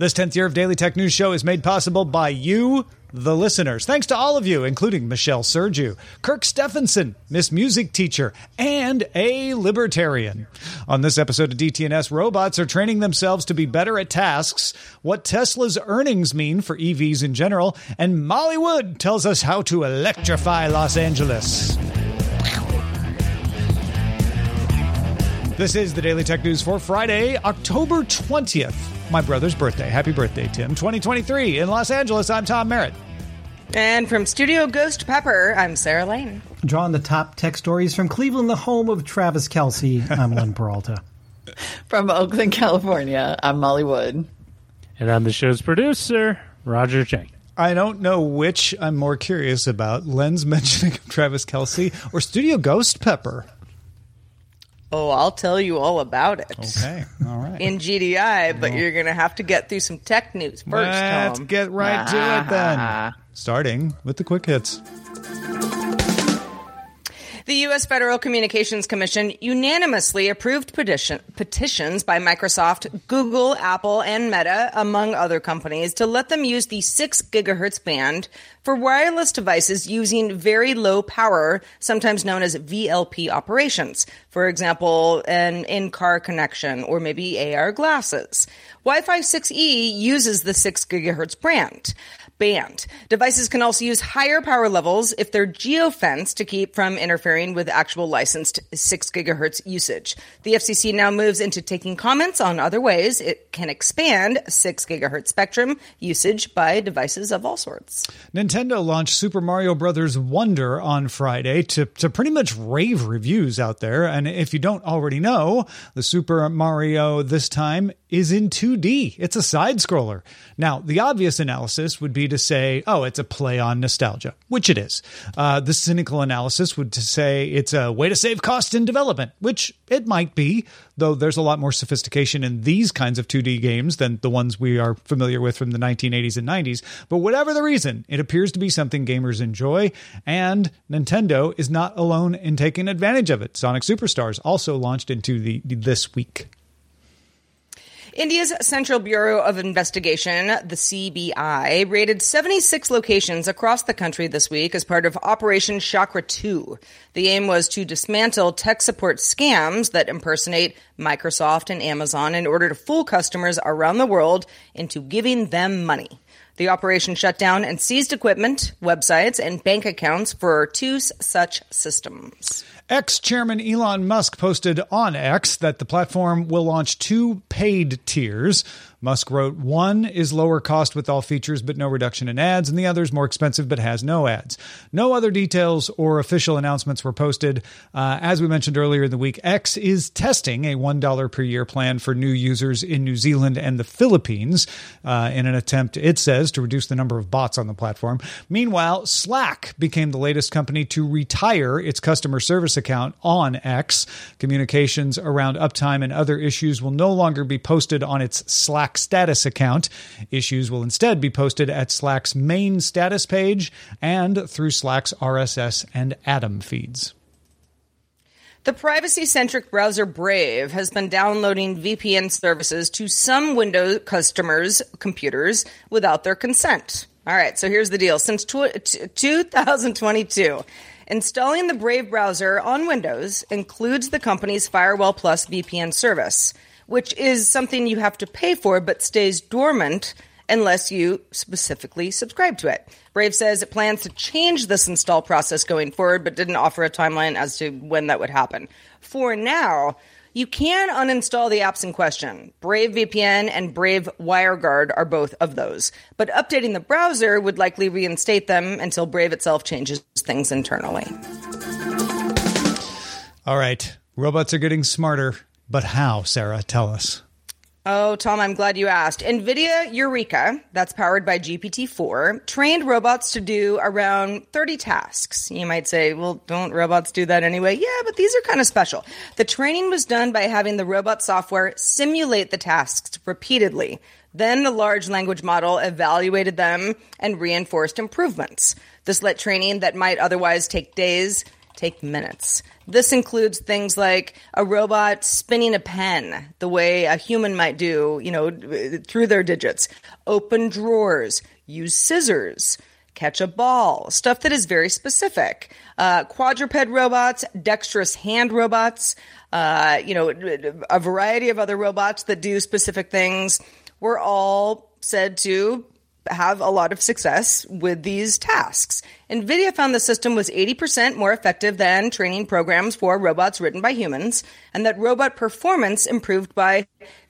This 10th year of Daily Tech News Show is made possible by you, the listeners. Thanks to all of you, including Michelle Sergiu, Kirk Stephenson, Miss Music Teacher, and a libertarian. On this episode of DTNS, robots are training themselves to be better at tasks, what Tesla's earnings mean for EVs in general, and Molly Wood tells us how to electrify Los Angeles. This is the Daily Tech News for Friday, October 20th, my brother's birthday. Happy birthday, Tim. 2023 in Los Angeles. I'm Tom Merritt. And from Studio Ghost Pepper, I'm Sarah Lane. Drawing the top tech stories from Cleveland, the home of Travis Kelce, I'm Len Peralta. From Oakland, California, I'm Molly Wood. And I'm the show's producer, Roger Chang. I don't know which I'm more curious about Len's mentioning of Travis Kelce or Studio Ghost Pepper. Oh, I'll tell you all about it. Okay, all right. In GDI, but you're going to have to get through some tech news first, Let's Tom. get right to it then. Starting with the quick hits. The U.S. Federal Communications Commission unanimously approved petition, petitions by Microsoft, Google, Apple, and Meta, among other companies, to let them use the 6 gigahertz band for wireless devices using very low power, sometimes known as VLP operations. For example, an in-car connection or maybe AR glasses. Wi-Fi 6E uses the 6 gigahertz brand band. Devices can also use higher power levels if they're geofenced to keep from interfering with actual licensed 6 gigahertz usage. The FCC now moves into taking comments on other ways it can expand 6 gigahertz spectrum usage by devices of all sorts. Nintendo launched Super Mario Bros. Wonder on Friday to, to pretty much rave reviews out there. And if you don't already know, the Super Mario this time is in 2D. It's a side scroller. Now, the obvious analysis would be to say, oh, it's a play on nostalgia, which it is. Uh, the cynical analysis would say it's a way to save cost in development, which it might be, though there's a lot more sophistication in these kinds of 2D games than the ones we are familiar with from the 1980s and 90s. But whatever the reason, it appears to be something gamers enjoy, and Nintendo is not alone in taking advantage of it. Sonic Superstars also launched into the this week. India's Central Bureau of Investigation, the CBI, raided 76 locations across the country this week as part of Operation Chakra 2. The aim was to dismantle tech support scams that impersonate Microsoft and Amazon in order to fool customers around the world into giving them money. The operation shut down and seized equipment, websites, and bank accounts for two such systems. Ex chairman Elon Musk posted on X that the platform will launch two paid tiers. Musk wrote, one is lower cost with all features but no reduction in ads, and the other is more expensive but has no ads. No other details or official announcements were posted. Uh, as we mentioned earlier in the week, X is testing a $1 per year plan for new users in New Zealand and the Philippines uh, in an attempt, it says, to reduce the number of bots on the platform. Meanwhile, Slack became the latest company to retire its customer service account on X. Communications around uptime and other issues will no longer be posted on its Slack status account. Issues will instead be posted at Slack's main status page and through Slack's RSS and Atom feeds. The privacy centric browser Brave has been downloading VPN services to some Windows customers' computers without their consent. All right, so here's the deal. Since tw- t- 2022, installing the Brave browser on Windows includes the company's Firewall Plus VPN service. Which is something you have to pay for but stays dormant unless you specifically subscribe to it. Brave says it plans to change this install process going forward, but didn't offer a timeline as to when that would happen. For now, you can uninstall the apps in question. Brave VPN and Brave WireGuard are both of those. But updating the browser would likely reinstate them until Brave itself changes things internally. All right. Robots are getting smarter, but how, Sarah? Tell us. Oh, Tom, I'm glad you asked. NVIDIA Eureka, that's powered by GPT 4, trained robots to do around 30 tasks. You might say, well, don't robots do that anyway? Yeah, but these are kind of special. The training was done by having the robot software simulate the tasks repeatedly. Then the large language model evaluated them and reinforced improvements. This let training that might otherwise take days take minutes. This includes things like a robot spinning a pen the way a human might do, you know, through their digits, open drawers, use scissors, catch a ball, stuff that is very specific. Uh, quadruped robots, dexterous hand robots, uh, you know, a variety of other robots that do specific things were all said to have a lot of success with these tasks. NVIDIA found the system was 80% more effective than training programs for robots written by humans, and that robot performance improved by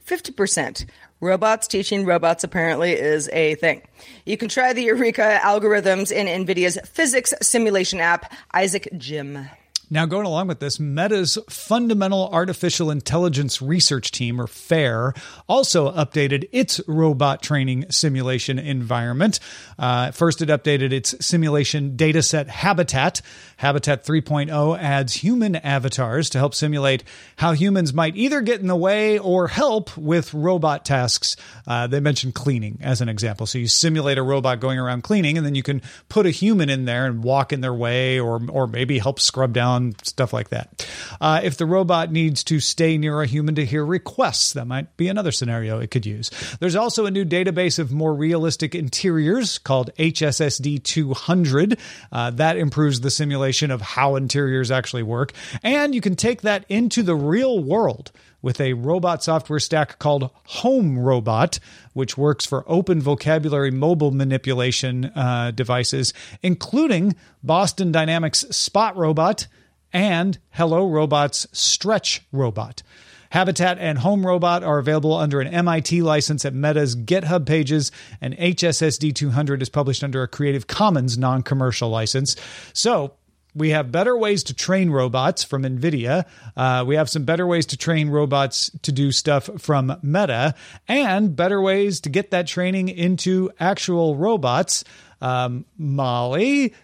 50%. Robots teaching robots apparently is a thing. You can try the Eureka algorithms in NVIDIA's physics simulation app, Isaac Gym. Now, going along with this, Meta's Fundamental Artificial Intelligence Research Team, or FAIR, also updated its robot training simulation environment. Uh, first, it updated its simulation dataset Habitat. Habitat 3.0 adds human avatars to help simulate how humans might either get in the way or help with robot tasks. Uh, they mentioned cleaning as an example. So you simulate a robot going around cleaning, and then you can put a human in there and walk in their way or, or maybe help scrub down stuff like that. Uh, if the robot needs to stay near a human to hear requests, that might be another scenario it could use. There's also a new database of more realistic interiors called HSSD 200. Uh, that improves the simulation of how interiors actually work. And you can take that into the real world with a robot software stack called Home Robot, which works for open vocabulary mobile manipulation uh, devices, including Boston Dynamics Spot Robot and Hello Robot's Stretch Robot. Habitat and Home Robot are available under an MIT license at Meta's GitHub pages, and HSSD 200 is published under a Creative Commons non commercial license. So, we have better ways to train robots from NVIDIA. Uh, we have some better ways to train robots to do stuff from Meta, and better ways to get that training into actual robots. Um, Molly,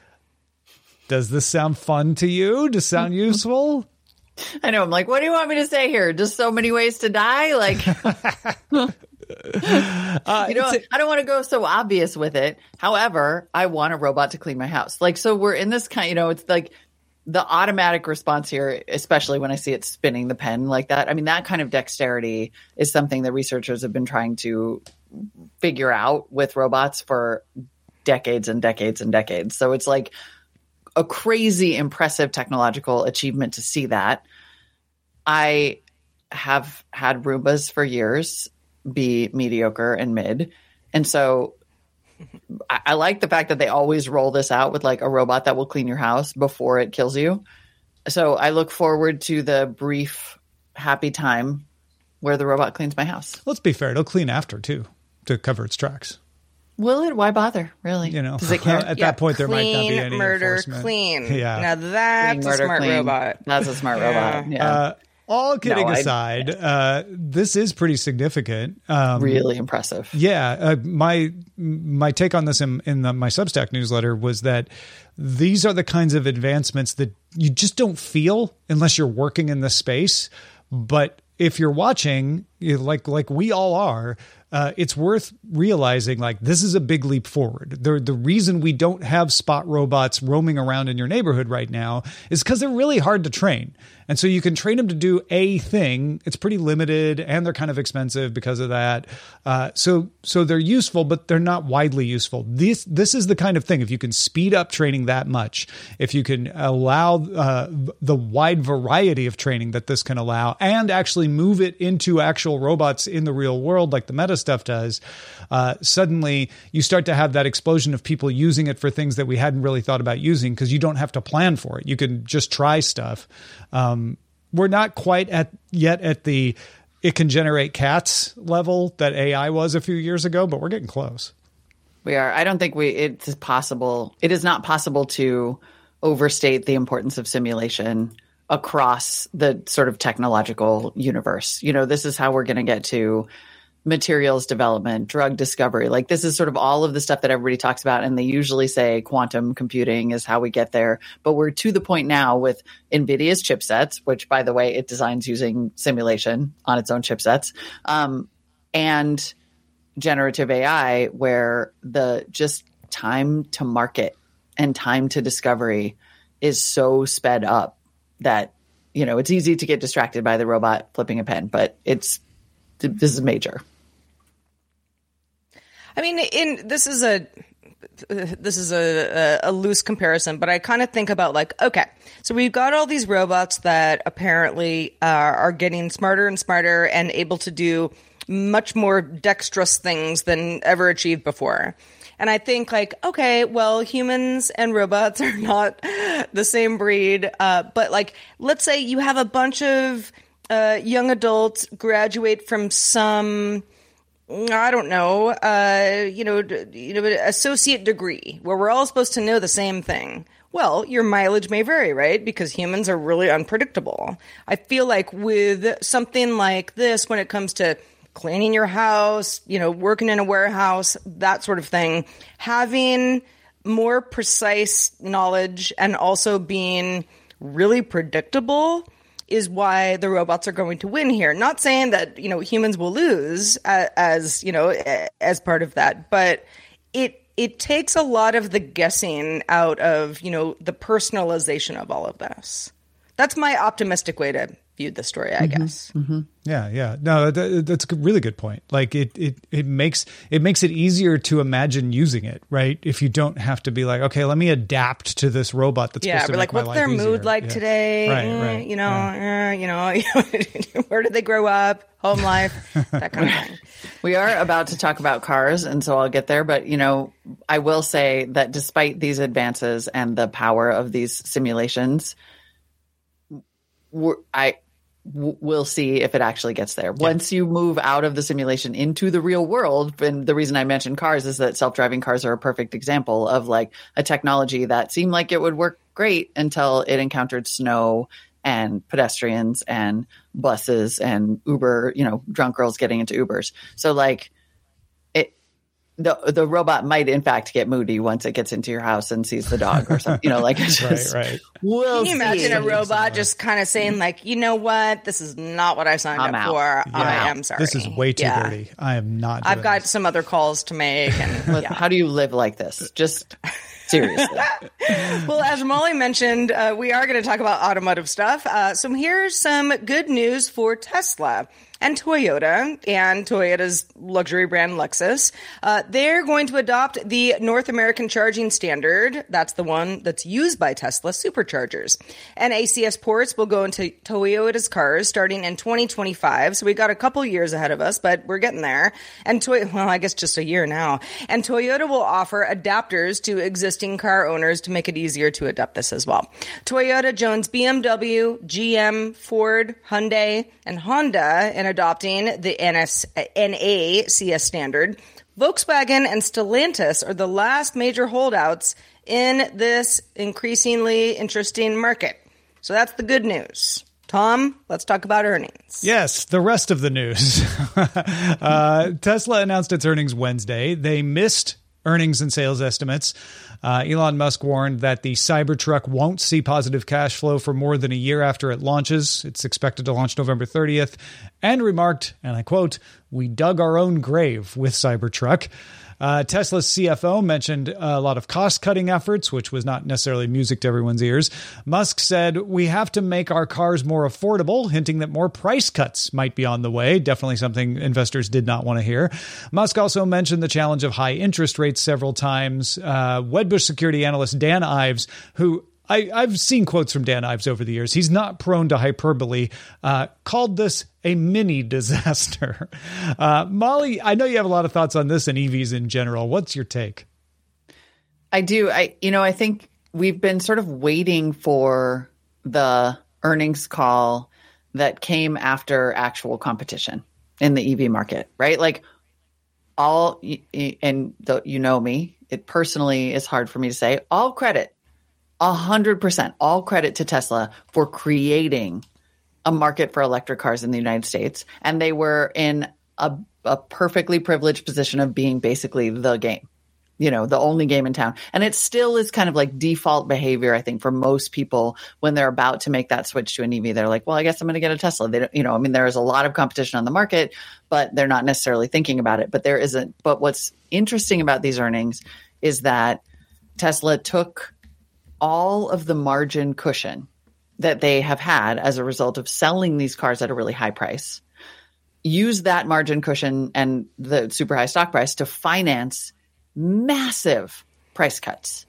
does this sound fun to you? Does sound useful? I know. I'm like, what do you want me to say here? Just so many ways to die? Like, uh, you know, I don't want to go so obvious with it. However, I want a robot to clean my house. Like, so we're in this kind, you know, it's like the automatic response here, especially when I see it spinning the pen like that. I mean, that kind of dexterity is something that researchers have been trying to figure out with robots for decades and decades and decades. So it's like, a crazy impressive technological achievement to see that. I have had Roombas for years be mediocre and mid. And so I, I, like the fact that they always roll this out with like a robot that will clean your house before it kills you. So I look forward to the brief happy time where the robot cleans my house. Let's be fair, it'll clean after too to cover its tracks. Will it? Why bother? Really? You know, does it care? At yeah, that point, there might not be any murder. Clean. Yeah. Now that's clean, a smart clean. robot. That's a smart yeah. robot. Yeah. Uh, all kidding no, aside, uh, this is pretty significant. Um, really impressive. Yeah, uh, my my take on this in, in the, my Substack newsletter was that these are the kinds of advancements that you just don't feel unless you're working in the space. But if you're watching, like like we all are, uh, it's worth realizing like this is a big leap forward. The the reason we don't have spot robots roaming around in your neighborhood right now is because they're really hard to train. And so you can train them to do a thing. It's pretty limited and they're kind of expensive because of that. Uh, so so they're useful, but they're not widely useful. This this is the kind of thing. If you can speed up training that much, if you can allow uh, the wide variety of training that this can allow, and actually move it into actual actual robots in the real world, like the meta stuff does, uh, suddenly you start to have that explosion of people using it for things that we hadn't really thought about using because you don't have to plan for it. You can just try stuff. Um, we're not quite at yet at the it can generate cats level that AI was a few years ago, but we're getting close. We are. I don't think we. It's possible. It is not possible to overstate the importance of simulation across the sort of technological universe. You know, this is how we're going to get to materials development, drug discovery. Like this is sort of all of the stuff that everybody talks about. And they usually say quantum computing is how we get there. But we're to the point now with NVIDIA's chipsets, which by the way, it designs using simulation on its own chipsets. Um, and generative AI, where the just time to market and time to discovery is so sped up that, you know, it's easy to get distracted by the robot flipping a pen, but it's, this is major. I mean, in this is a this is a, a, a loose comparison, but I kind of think about like, okay, so we've got all these robots that apparently uh, are getting smarter and smarter and able to do much more dexterous things than ever achieved before. And I think like, okay, well, humans and robots are not the same breed, uh, but like, let's say you have a bunch of uh, young adults graduate from some I don't know, uh, you know, you know, associate degree where we're all supposed to know the same thing. Well, your mileage may vary, right? Because humans are really unpredictable. I feel like with something like this, when it comes to cleaning your house, you know, working in a warehouse, that sort of thing, having more precise knowledge and also being really predictable is why the robots are going to win here. Not saying that, you know, humans will lose as, as you know, as part of that, but it it takes a lot of the guessing out of, you know, the personalization of all of this. That's my optimistic way to viewed the story, I mm-hmm, guess. Mm-hmm. Yeah, yeah. No, that, that's a really good point. Like it, it, it makes it makes it easier to imagine using it, right? If you don't have to be like, okay, let me adapt to this robot that's yeah, supposed to be like what's their easier. mood like yeah. today? Right, eh, right. You know, yeah. eh, you know, where did they grow up? Home life, that kind of thing. We are about to talk about cars, and so I'll get there. But you know, I will say that despite these advances and the power of these simulations, I we'll see if it actually gets there. Yeah. Once you move out of the simulation into the real world, and the reason I mentioned cars is that self-driving cars are a perfect example of like a technology that seemed like it would work great until it encountered snow and pedestrians and buses and Uber, you know, drunk girls getting into Ubers. So like the the robot might in fact get moody once it gets into your house and sees the dog or something. You know, like it's just right, right. We'll Can you imagine a robot just kind of saying like, you know what, this is not what I signed I'm up out. for. Yeah. I am sorry. This is way too Yeah. dirty. I am not. I've got this. some other calls to make, and yeah. How do you live like this? Just seriously. well, as Molly mentioned, uh, we are going to talk about automotive stuff. Uh, so here's some good news for Tesla and Toyota and Toyota's luxury brand Lexus. Uh, they're going to adopt the North American charging standard. That's the one that's used by Tesla superchargers. And ACS ports will go into Toyota's cars starting in 2025. So we got a couple years ahead of us, but we're getting there. And Toy, well, I guess just a year now. And Toyota will offer adapters to existing car owners to make it easier to adopt this as well. Toyota Jones, BMW, GM, Ford, Hyundai, and Honda in adopting the NS, NACS standard. Volkswagen and Stellantis are the last major holdouts in this increasingly interesting market. So that's the good news. Tom, let's talk about earnings. Yes, the rest of the news. uh, Tesla announced its earnings Wednesday. They missed earnings and sales estimates. Uh, Elon Musk warned that the Cybertruck won't see positive cash flow for more than a year after it launches. It's expected to launch November 30th, and remarked, and I quote, We dug our own grave with Cybertruck. Uh, Tesla's CFO mentioned a lot of cost cutting efforts, which was not necessarily music to everyone's ears. Musk said, We have to make our cars more affordable, hinting that more price cuts might be on the way. Definitely something investors did not want to hear. Musk also mentioned the challenge of high interest rates several times. Uh, Wedbush security analyst Dan Ives, who I, I've seen quotes from Dan Ives over the years. He's not prone to hyperbole. Uh, called this a mini disaster. Uh, Molly, I know you have a lot of thoughts on this and EVs in general. What's your take? I do. I you know I think we've been sort of waiting for the earnings call that came after actual competition in the EV market, right? Like all and the, you know me, it personally is hard for me to say. All credit, a hundred percent, all credit to Tesla for creating a market for electric cars in the United States, and they were in a, a perfectly privileged position of being basically the game you know, the only game in town. And it still is kind of like default behavior, I think, for most people when they're about to make that switch to an EV. They're like, well, I guess I'm going to get a Tesla. They don't, you know, I mean, there is a lot of competition on the market, but they're not necessarily thinking about it. But there isn't. But what's interesting about these earnings is that Tesla took all of the margin cushion that they have had as a result of selling these cars at a really high price, use that margin cushion and the super high stock price to finance massive price cuts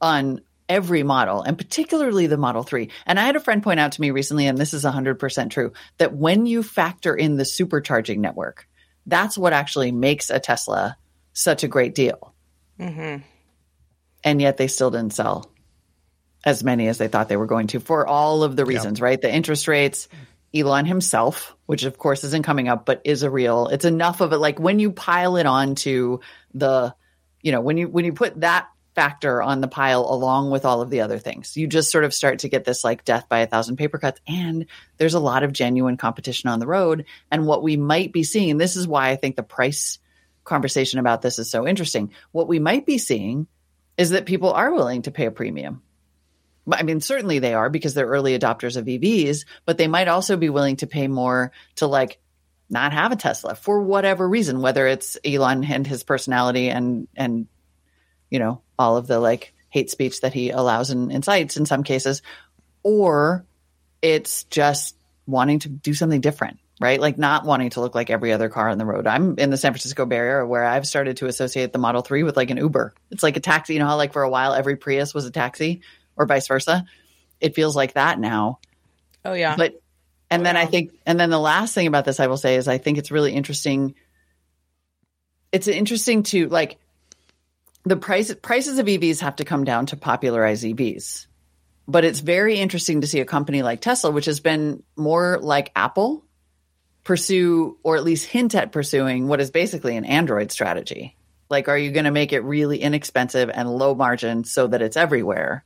on every model and particularly the Model 3. And I had a friend point out to me recently, and this is 100% true, that when you factor in the supercharging network, that's what actually makes a Tesla such a great deal. Mm-hmm. And yet they still didn't sell as many as they thought they were going to for all of the reasons, yep. right? The interest rates, Elon himself, which of course isn't coming up, but is a real, it's enough of it. Like when you pile it onto the you know, when you when you put that factor on the pile along with all of the other things, you just sort of start to get this like death by a thousand paper cuts. And there's a lot of genuine competition on the road. And what we might be seeing, this is why I think the price conversation about this is so interesting. What we might be seeing is that people are willing to pay a premium. I mean, certainly they are because they're early adopters of EVs, but they might also be willing to pay more to like not have a Tesla for whatever reason, whether it's Elon and his personality and and you know all of the like hate speech that he allows and incites in some cases, or it's just wanting to do something different, right? Like not wanting to look like every other car on the road. I'm in the San Francisco Bay Area where I've started to associate the Model 3 with like an Uber. It's like a taxi, you know how like for a while every Prius was a taxi or vice versa. It feels like that now. Oh yeah. But and then I think, and then the last thing about this I will say is I think it's really interesting. It's interesting to like the price prices of EVs have to come down to popularize EVs. But it's very interesting to see a company like Tesla, which has been more like Apple, pursue or at least hint at pursuing what is basically an Android strategy. Like, are you going to make it really inexpensive and low margin so that it's everywhere?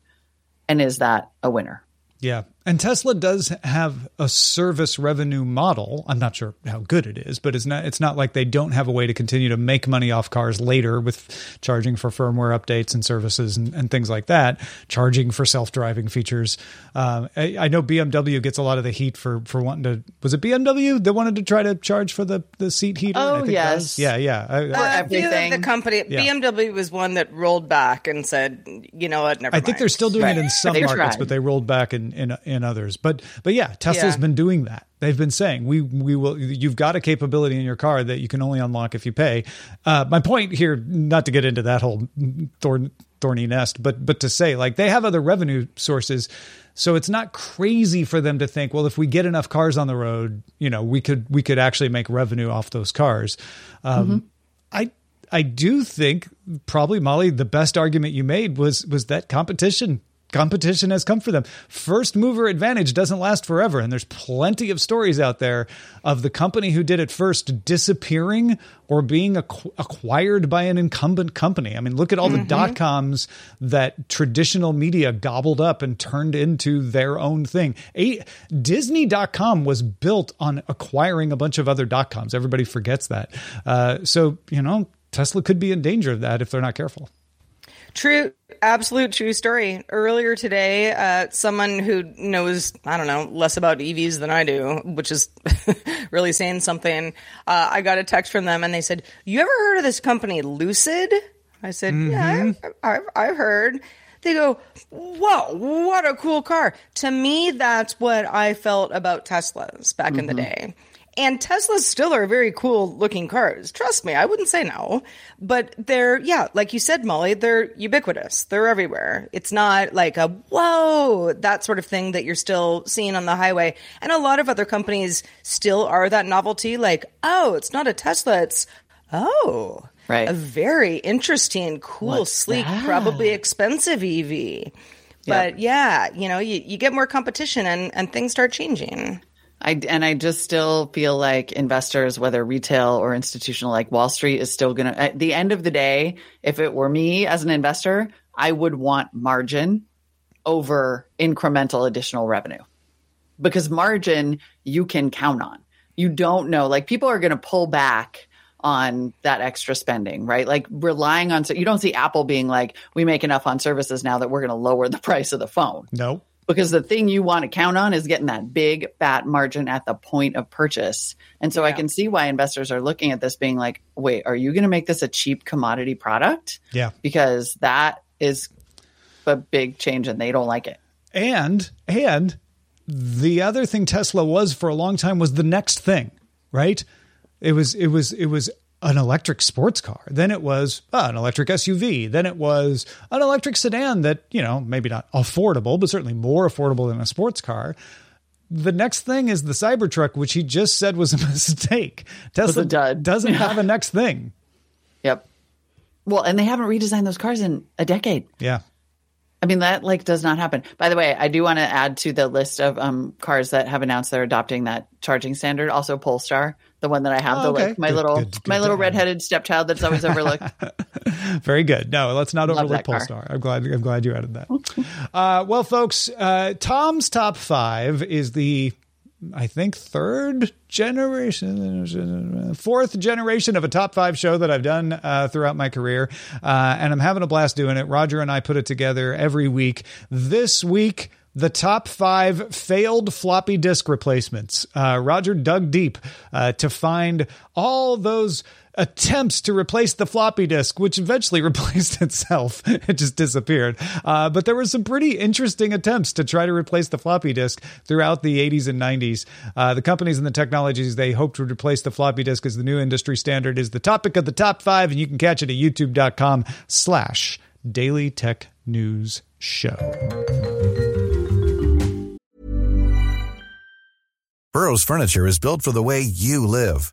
And is that a winner? Yeah. And Tesla does have a service revenue model. I'm not sure how good it is, but it's not it's not like they don't have a way to continue to make money off cars later with charging for firmware updates and services and, and things like that, charging for self-driving features. Um, I, I, know BMW gets a lot of the heat for for wanting to was it BMW that wanted to try to charge for the the seat heater? Oh yes. Yeah, yeah. I, uh, everything. The company yeah. BMW was one that rolled back and said, "You know what, never I mind. think they're still doing right. it in some markets, tried. but they rolled back in in in others. But but yeah, Tesla's yeah. been doing that. They've been saying we we will. You've got a capability in your car that you can only unlock if you pay. Uh, my point here, not to get into that whole thorn, thorny nest, but but to say like they have other revenue sources. So it's not crazy for them to think, well, if we get enough cars on the road, you know, we could we could actually make revenue off those cars. Um, mm-hmm. I I do think probably Molly, the best argument you made was was that competition competition has come for them. First mover advantage doesn't last forever. And there's plenty of stories out there of the company who did it first disappearing or being acqu- acquired by an incumbent company. I mean, look at all mm-hmm. the dot coms that traditional media gobbled up and turned into their own thing. A- Disney.com was built on acquiring a bunch of other dot coms. Everybody forgets that. Uh, so, you know, Tesla could be in danger of that if they're not careful. True, absolute true story. Earlier today, uh, someone who knows, I don't know, less about EVs than I do, which is really saying something, uh, I got a text from them and they said, You ever heard of this company, Lucid? I said, mm-hmm. Yeah, I've, I've, I've heard. They go, Whoa, what a cool car. To me, that's what I felt about Teslas back mm-hmm. in the mm-hmm. day. And Teslas still are very cool looking cars. Trust me, I wouldn't say no. But they're, yeah, like you said, Molly, they're ubiquitous. They're everywhere. It's not like a, whoa, that sort of thing that you're still seeing on the highway. And a lot of other companies still are that novelty, like, oh, it's not a Tesla, it's, oh, Right. a very interesting, cool, What's sleek, that? probably expensive EV. But yeah, you know, you, you get more competition and, and things start changing. I and I just still feel like investors, whether retail or institutional, like Wall Street, is still going to. At the end of the day, if it were me as an investor, I would want margin over incremental additional revenue because margin you can count on. You don't know, like people are going to pull back on that extra spending, right? Like relying on, so you don't see Apple being like, we make enough on services now that we're going to lower the price of the phone No. Because the thing you want to count on is getting that big fat margin at the point of purchase. And so I can see why investors are looking at this being like, wait, are you going to make this a cheap commodity product? Yeah. Because that is a big change and they don't like it. And and the other thing Tesla was for a long time was the next thing, right? It was it was it was an electric sports car. Then it was uh, an electric SUV. Then it was an electric sedan that, you know, maybe not affordable, but certainly more affordable than a sports car. The next thing is the Cybertruck, which he just said was a mistake. Tesla doesn't have a next thing. Yep. Well, and they haven't redesigned those cars in a decade. Yeah. I mean, that like does not happen. By the way, I do want to add to the list of um, cars that have announced they're adopting that charging standard. Also, Polestar, the one that I have, Oh, the okay. like my Good, little good, good my to little have. redheaded stepchild that's always overlooked. Very good. No, let's not Love overlook that car. Polestar. I'm glad. I'm glad you added that. uh, well, folks, uh, Tom's top five is the, I think, third generation, fourth generation of a top five show that I've done uh, throughout my career, uh, and I'm having a blast doing it. Roger and I put it together every week. This week. The top five failed floppy disk replacements. Uh, Roger dug deep uh, to find all those attempts to replace the floppy disk, which eventually replaced itself. it just disappeared. Uh, but there were some pretty interesting attempts to try to replace the floppy disk throughout the 80s and 90s. Uh, the companies and the technologies they hoped would replace the floppy disk as the new industry standard is the topic of the top five, and you can catch it at youtube.com slash daily tech news show. Burrow's furniture is built for the way you live.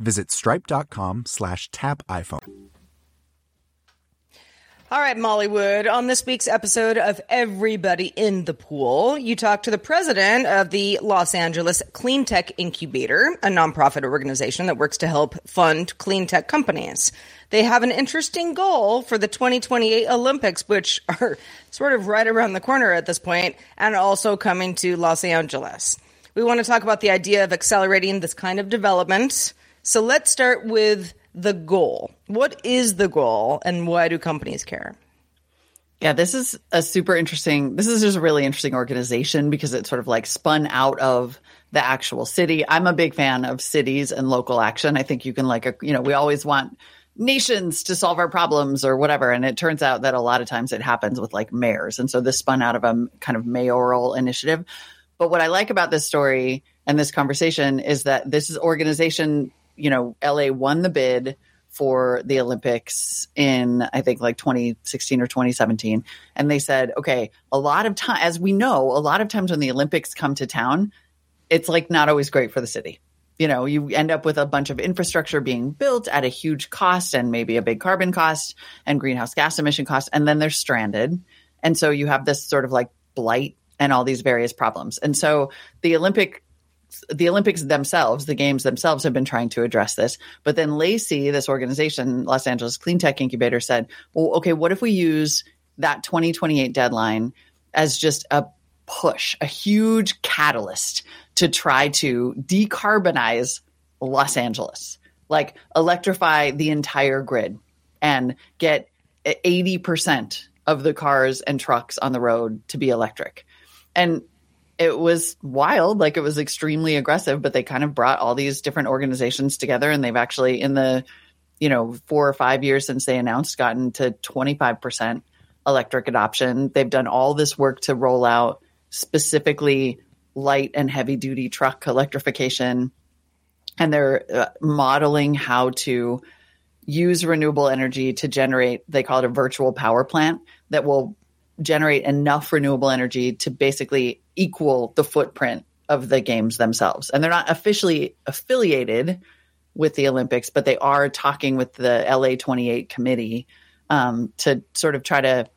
visit stripe.com slash tap iPhone. All right, Molly Wood. On this week's episode of Everybody in the Pool, you talk to the president of the Los Angeles Clean Tech Incubator, a nonprofit organization that works to help fund clean tech companies. They have an interesting goal for the 2028 Olympics, which are sort of right around the corner at this point, and also coming to Los Angeles. We want to talk about the idea of accelerating this kind of development. So let's start with the goal. What is the goal and why do companies care? Yeah, this is a super interesting. This is just a really interesting organization because it's sort of like spun out of the actual city. I'm a big fan of cities and local action. I think you can like, you know, we always want nations to solve our problems or whatever. And it turns out that a lot of times it happens with like mayors. And so this spun out of a kind of mayoral initiative. But what I like about this story and this conversation is that this is organization you know, LA won the bid for the Olympics in I think like 2016 or 2017 and they said okay a lot of time as we know a lot of times when the Olympics come to town it's like not always great for the city. You know you end up with a bunch of infrastructure being built at a huge cost and maybe a big carbon cost and greenhouse gas emission cost and then they're stranded. And so you have this sort of like blight and all these various problems. And so the Olympic the Olympics themselves, the games themselves have been trying to address this. But then LACI, this organization, Los Angeles Clean Tech Incubator, said, well, okay, what if we use that 2028 deadline as just a push, a huge catalyst to try to decarbonize Los Angeles, like electrify the entire grid and get 80% of the cars and trucks on the road to be electric. And it was wild. Like it was extremely aggressive but they kind of brought all these different organizations together and they've actually in the you know four or five years since they announced gotten to 25% electric adoption. They've done all this work to roll out specifically light and heavy duty truck electrification and they're uh, modeling how to use renewable energy to generate they call it a virtual power plant that will generate enough renewable energy to basically equal the footprint of the games themselves. And they're not officially affiliated with the Olympics, but they are talking with the LA 28 committee um, to sort of try to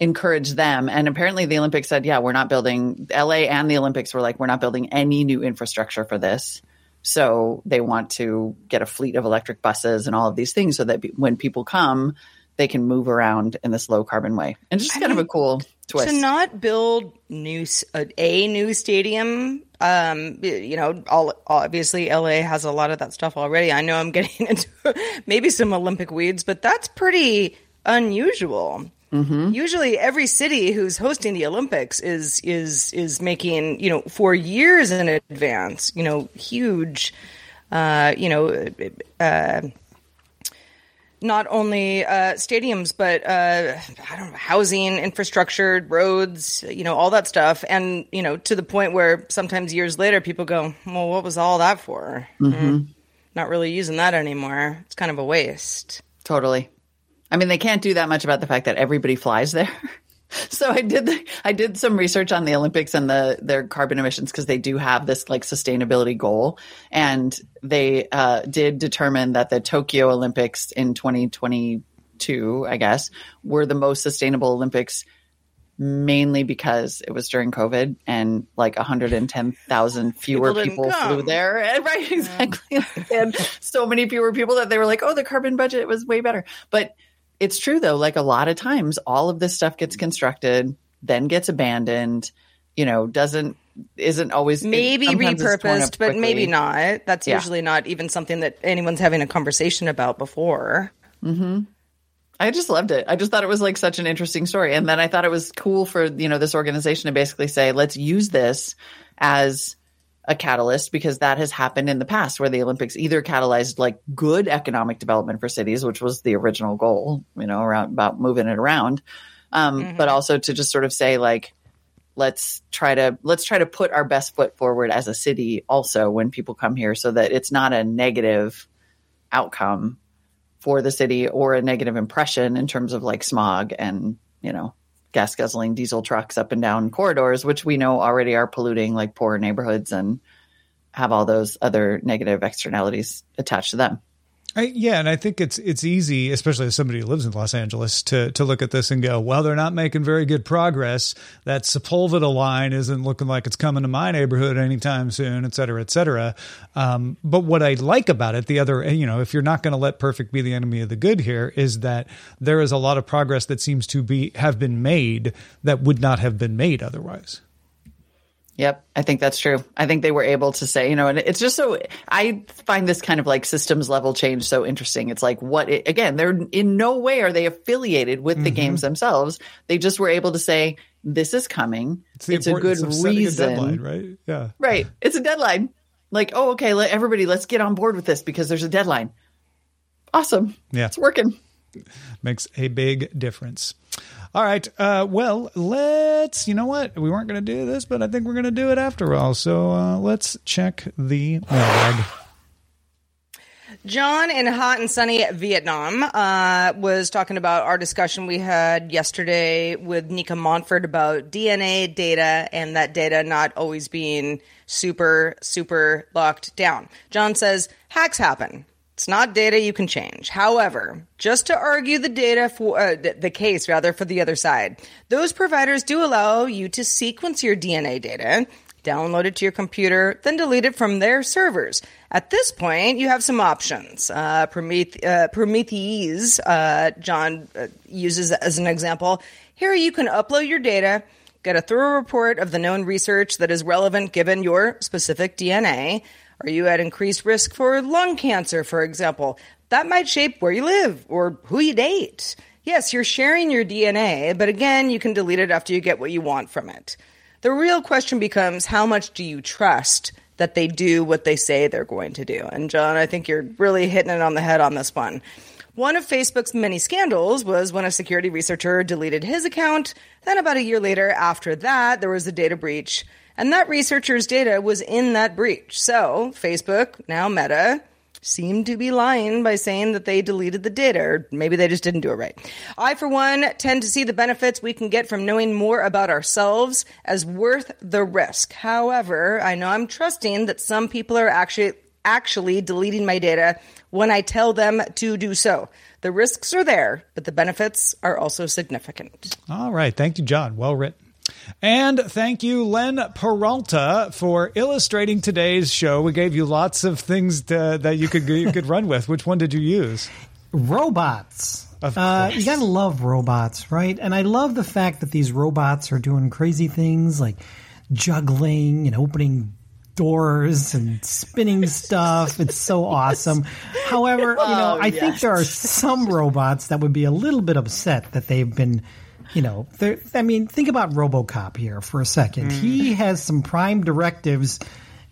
encourage them. And apparently the Olympics said, yeah, we're not building, LA and the Olympics were like, we're not building any new infrastructure for this. So they want to get a fleet of electric buses and all of these things so that when people come, they can move around in this low carbon way. And just I kind mean, of a cool twist. To not build new a, a new stadium, um, you know, all, obviously LA has a lot of that stuff already. I know I'm getting into maybe some Olympic weeds, but that's pretty unusual. Mm-hmm. Usually, every city who's hosting the Olympics is is is making you know for years in advance, you know, huge, uh, you know, uh, not only uh, stadiums, but uh, I don't know, housing, infrastructure, roads, you know, all that stuff. And, you know, to the point where sometimes years later people go, well, what was all that for? Mm-hmm. Mm, not really using that anymore. It's kind of a waste. Totally. I mean, they can't do that much about the fact that everybody flies there. so I did the, I did some research on the Olympics and the their carbon emissions because they do have this like sustainability goal, and they uh, did determine that the Tokyo Olympics in 2022, I guess, were the most sustainable Olympics. Mainly because it was during COVID and like 110,000 fewer people, people flew there. And, right, exactly. and so many fewer people that they were like, oh, the carbon budget was way better. But it's true though. Like a lot of times, all of this stuff gets constructed, then gets abandoned. You know, doesn't isn't always maybe repurposed, but maybe not. That's yeah. usually not even something that anyone's having a conversation about before. Mm-hmm. I just loved it. I just thought it was like such an interesting story, and then I thought it was cool for you know this organization to basically say, let's use this as a catalyst because that has happened in the past where the Olympics either catalyzed like good economic development for cities, which was the original goal, you know, around about moving it around. Um, mm-hmm. but also to just sort of say like, let's try to let's try to put our best foot forward as a city also when people come here so that it's not a negative outcome for the city or a negative impression in terms of like smog and you know gas guzzling diesel trucks up and down corridors, which we know already are polluting like poor neighborhoods and have all those other negative externalities attached to them. I, yeah, and I think it's it's easy, especially as somebody who lives in Los Angeles, to to look at this and go, "Well, they're not making very good progress. That Sepulveda line isn't looking like it's coming to my neighborhood anytime soon, et cetera, et cetera." Um, but what I like about it, the other, you know, if you're not going to let perfect be the enemy of the good here, is that there is a lot of progress that seems to be have been made that would not have been made otherwise. Yep, I think that's true. I think they were able to say, you know, and it's just so I find this kind of like systems level change so interesting. It's like what it, again, they're in no way are they affiliated with mm-hmm. the games themselves. They just were able to say this is coming. It's, it's a good reason, a deadline, right? Yeah, right. It's a deadline. Like, oh, okay, let everybody let's get on board with this because there's a deadline. Awesome. Yeah, it's working. Makes a big difference. All right. Uh, well, let's. You know what? We weren't going to do this, but I think we're going to do it after all. So uh, let's check the mailbag. John in hot and sunny Vietnam uh, was talking about our discussion we had yesterday with Nika Montford about DNA data and that data not always being super, super locked down. John says hacks happen. It's not data you can change. However, just to argue the data for uh, the case rather for the other side, those providers do allow you to sequence your DNA data, download it to your computer, then delete it from their servers. At this point, you have some options. Uh, Prometh- uh, Prometheus, uh, John uh, uses as an example. Here, you can upload your data get a thorough report of the known research that is relevant given your specific DNA, are you at increased risk for lung cancer, for example? That might shape where you live or who you date. Yes, you're sharing your DNA, but again, you can delete it after you get what you want from it. The real question becomes how much do you trust that they do what they say they're going to do? And John, I think you're really hitting it on the head on this one. One of Facebook's many scandals was when a security researcher deleted his account. Then, about a year later, after that, there was a data breach and that researcher's data was in that breach. So, Facebook, now Meta, seemed to be lying by saying that they deleted the data, or maybe they just didn't do it right. I, for one, tend to see the benefits we can get from knowing more about ourselves as worth the risk. However, I know I'm trusting that some people are actually actually deleting my data when I tell them to do so. The risks are there, but the benefits are also significant. All right. Thank you, John. Well written. And thank you, Len Peralta, for illustrating today's show. We gave you lots of things to, that you could you could run with. Which one did you use? Robots. Uh, you gotta love robots, right? And I love the fact that these robots are doing crazy things like juggling and opening doors and spinning stuff. It's so awesome. However, you know, oh, I yes. think there are some robots that would be a little bit upset that they've been you know, I mean, think about RoboCop here for a second. Mm. He has some prime directives,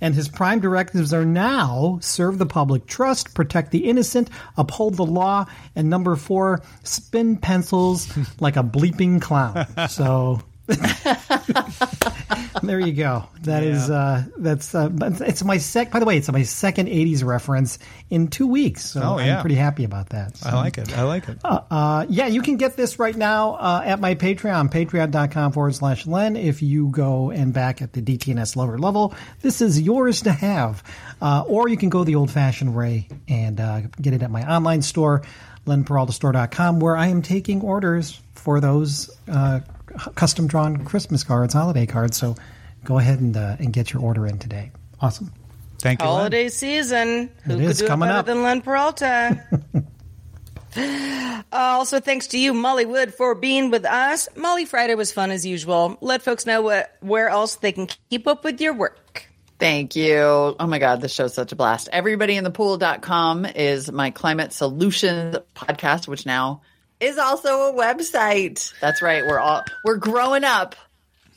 and his prime directives are now serve the public trust, protect the innocent, uphold the law, and number four, spin pencils like a bleeping clown. So there you go. That yeah. is uh, that's uh, it's my sec. By the way, it's my second '80s reference in two weeks. So oh, yeah. I'm pretty happy about that. So, I like it. I like it. Uh, uh, yeah, you can get this right now uh, at my Patreon, patreon.com forward slash Len. If you go and back at the DTNS lower level, this is yours to have. Uh, or you can go the old fashioned way and get it at my online store, lenperaltastore.com, where I am taking orders for those custom drawn Christmas cards, holiday cards. So go ahead and uh, and get your order in today. Awesome. Thank you. Holiday Len. season. Who it could do it better up. than Len Peralta? uh, also, thanks to you, Molly Wood, for being with us. Molly Friday was fun as usual. Let folks know what where else they can keep up with your work. Thank you. Oh my God, this show's such a blast. Everybodyinthepool.com is my climate solutions podcast, which now is also a website. That's right. We're all we're growing up.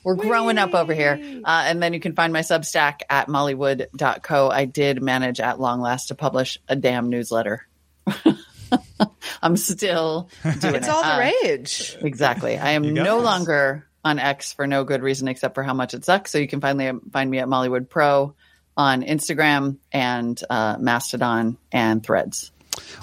We're Whee! growing up over here. Uh, and then you can find my Substack at mollywood.co. I did manage at long last to publish a damn newsletter. I'm still doing it's it. all the uh, rage. Exactly. I am no this. longer on X for no good reason except for how much it sucks. So you can finally find me at Mollywood Pro on Instagram and uh, Mastodon and Threads.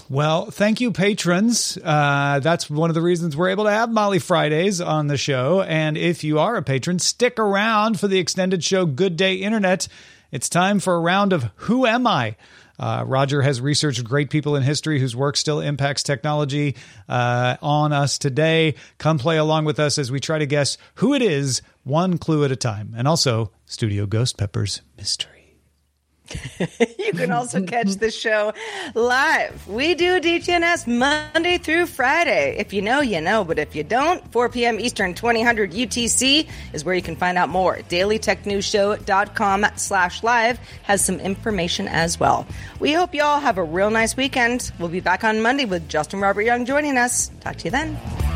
Well, thank you, patrons. Uh, that's one of the reasons we're able to have Molly Fridays on the show. And if you are a patron, stick around for the extended show Good Day Internet. It's time for a round of Who Am I? Uh, Roger has researched great people in history whose work still impacts technology uh, on us today. Come play along with us as we try to guess who it is, one clue at a time. And also, Studio Ghost Pepper's mystery. you can also catch the show live. We do DTNS Monday through Friday. If you know, you know. But if you don't, 4 p.m. Eastern, 2000 UTC is where you can find out more. DailyTechNewsShow.com slash live has some information as well. We hope you all have a real nice weekend. We'll be back on Monday with Justin Robert Young joining us. Talk to you then.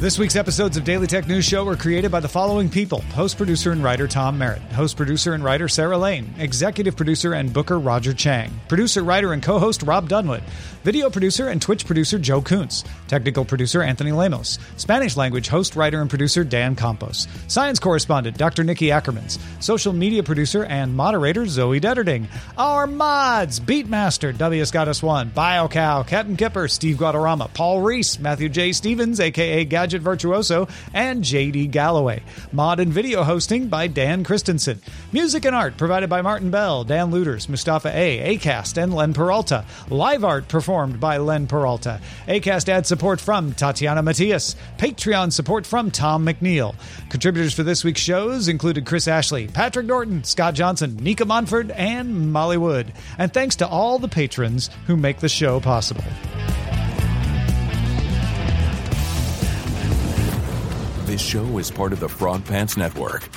This week's episodes of Daily Tech News Show were created by the following people. Host, producer, and writer Tom Merritt, host, producer, and writer Sarah Lane, executive producer and booker Roger Chang, producer, writer, and co host Rob Dunwood, video producer and Twitch producer Joe Kuntz, technical producer Anthony Lemos, Spanish language host, writer, and producer Dan Campos, science correspondent Dr. Nikki Ackermans, social media producer and moderator Zoe Detterding, our mods Beatmaster W. Scottus One, BioCow, Captain Kipper, Steve Guadarrama, Paul Reese, Matthew J. Stevens, aka Gadget Virtuoso, and JD Galloway. Mod and video hosting by Dan Christensen. Music and art provided by Martin Bell, Dan Lueders, Mustafa A, Acast, and Len Peralta. Live art performed by Len Peralta. Acast ad support from Tatiana Matias. Patreon support from Tom McNeil. Contributors for this week's shows included Chris Ashley, Patrick Norton, Scott Johnson, Nika Monford, and Molly Wood. And thanks to all the patrons who make the show possible. This show is part of the Frog Pants Network.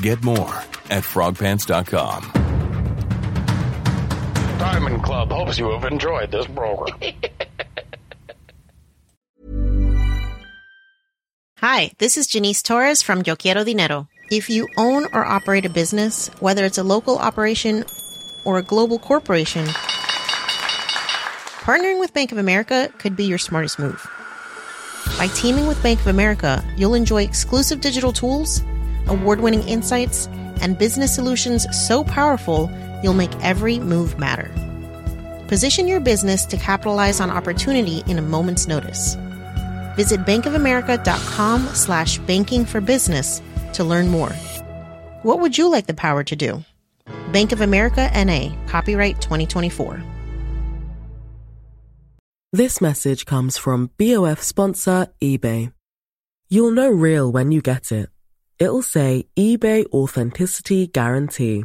Get more at frogpants.com. Diamond Club hopes you have enjoyed this program. Hi, this is Janice Torres from Yo Quiero Dinero. If you own or operate a business, whether it's a local operation or a global corporation, partnering with Bank of America could be your smartest move. By teaming with Bank of America, you'll enjoy exclusive digital tools, award winning insights, and business solutions so powerful you'll make every move matter. Position your business to capitalize on opportunity in a moment's notice. Visit bankofamerica.com slash banking for business to learn more. What would you like the power to do? Bank of America NA, copyright 2024. This message comes from BOF sponsor eBay. You'll know real when you get it. It'll say eBay Authenticity Guarantee.